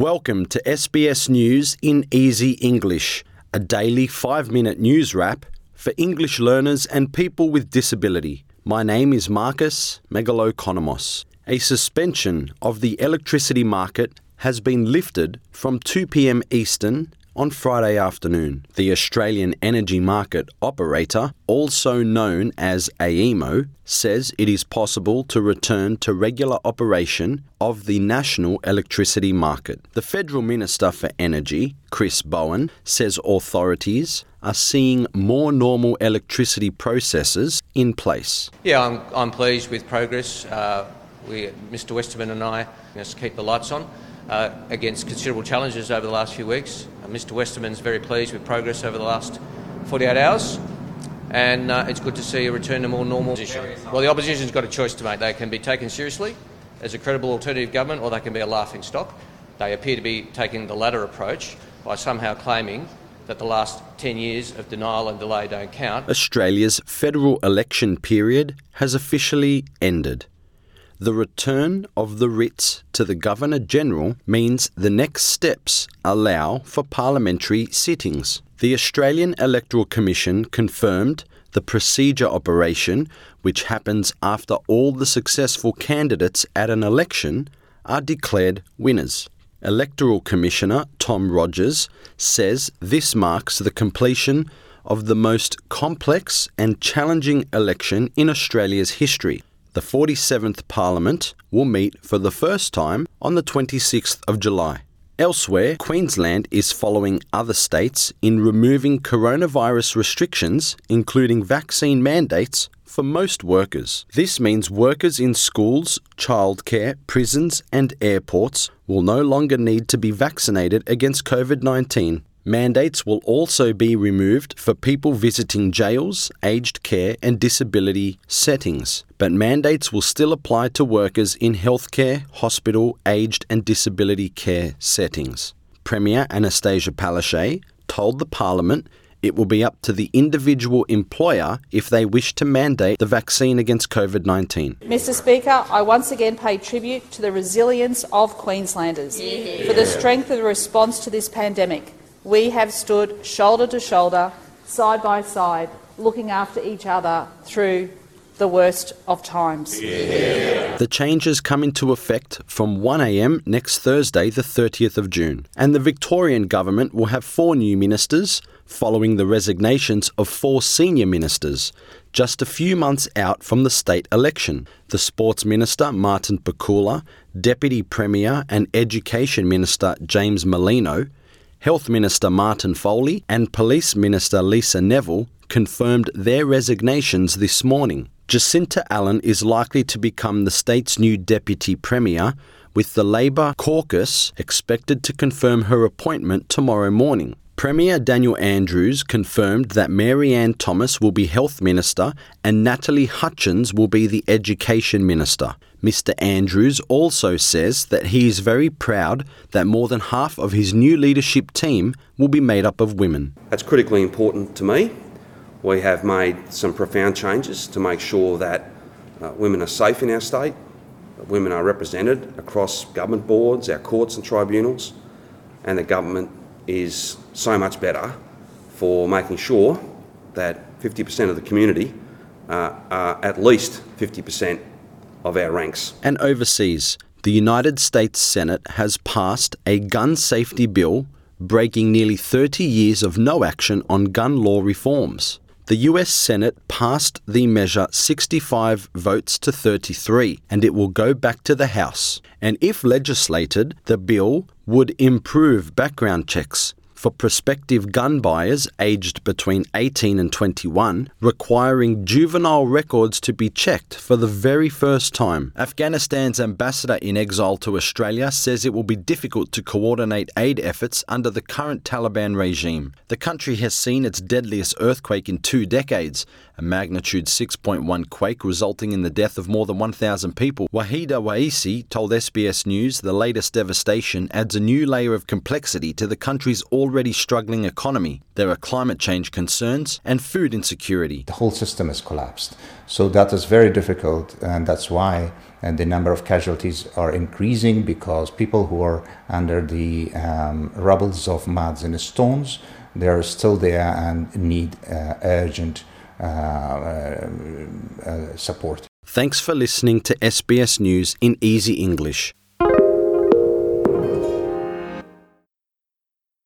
Welcome to SBS News in Easy English, a daily five minute news wrap for English learners and people with disability. My name is Marcus Megalokonomos. A suspension of the electricity market has been lifted from 2 pm Eastern on Friday afternoon, the Australian Energy Market Operator, also known as AEMO, says it is possible to return to regular operation of the national electricity market. The Federal Minister for Energy, Chris Bowen, says authorities are seeing more normal electricity processes in place. Yeah, I'm, I'm pleased with progress. Uh, we, Mr Westerman and I, let's keep the lights on uh, against considerable challenges over the last few weeks. Uh, Mr Westerman's very pleased with progress over the last 48 hours. And uh, it's good to see a return to more normal position. Well, the opposition's got a choice to make. They can be taken seriously as a credible alternative government, or they can be a laughing stock. They appear to be taking the latter approach by somehow claiming that the last 10 years of denial and delay don't count. Australia's federal election period has officially ended. The return of the writs to the Governor General means the next steps allow for parliamentary sittings. The Australian Electoral Commission confirmed the procedure operation, which happens after all the successful candidates at an election are declared winners. Electoral Commissioner Tom Rogers says this marks the completion of the most complex and challenging election in Australia's history. The 47th Parliament will meet for the first time on the 26th of July. Elsewhere, Queensland is following other states in removing coronavirus restrictions, including vaccine mandates, for most workers. This means workers in schools, childcare, prisons, and airports will no longer need to be vaccinated against COVID 19. Mandates will also be removed for people visiting jails, aged care, and disability settings, but mandates will still apply to workers in healthcare, hospital, aged, and disability care settings. Premier Annastacia Palaszczuk told the Parliament it will be up to the individual employer if they wish to mandate the vaccine against COVID 19. Mr Speaker, I once again pay tribute to the resilience of Queenslanders yeah. for the strength of the response to this pandemic we have stood shoulder to shoulder, side by side, looking after each other through the worst of times. Yeah. The changes come into effect from 1am next Thursday, the 30th of June, and the Victorian government will have four new ministers following the resignations of four senior ministers, just a few months out from the state election. The Sports Minister, Martin Pakula, Deputy Premier and Education Minister, James Merlino, Health Minister Martin Foley and Police Minister Lisa Neville confirmed their resignations this morning. Jacinta Allan is likely to become the state's new Deputy Premier, with the Labor caucus expected to confirm her appointment tomorrow morning. Premier Daniel Andrews confirmed that Mary-Anne Thomas will be Health Minister and Natalie Hutchins will be the Education Minister. Mr. Andrews also says that he is very proud that more than half of his new leadership team will be made up of women. That's critically important to me. We have made some profound changes to make sure that uh, women are safe in our state, that women are represented across government boards, our courts and tribunals, and the government is so much better for making sure that 50% of the community uh, are at least 50% of our ranks. And overseas, the United States Senate has passed a gun safety bill breaking nearly 30 years of no action on gun law reforms. The US Senate passed the measure 65 votes to 33, and it will go back to the House. And if legislated, the bill would improve background checks for prospective gun buyers aged between 18 and 21, requiring juvenile records to be checked for the very first time. Afghanistan's ambassador in exile to Australia says it will be difficult to coordinate aid efforts under the current Taliban regime. The country has seen its deadliest earthquake in two decades, a magnitude 6.1 quake resulting in the death of more than 1,000 people. Wahida Waisi told SBS News the latest devastation adds a new layer of complexity to the country's already struggling economy. There are climate change concerns and food insecurity. The whole system has collapsed. So that is very difficult, and that's why and the number of casualties are increasing because people who are under the um, rubbles of muds and stones they are still there and need uh, urgent uh, uh, support. Thanks for listening to SBS News in Easy English.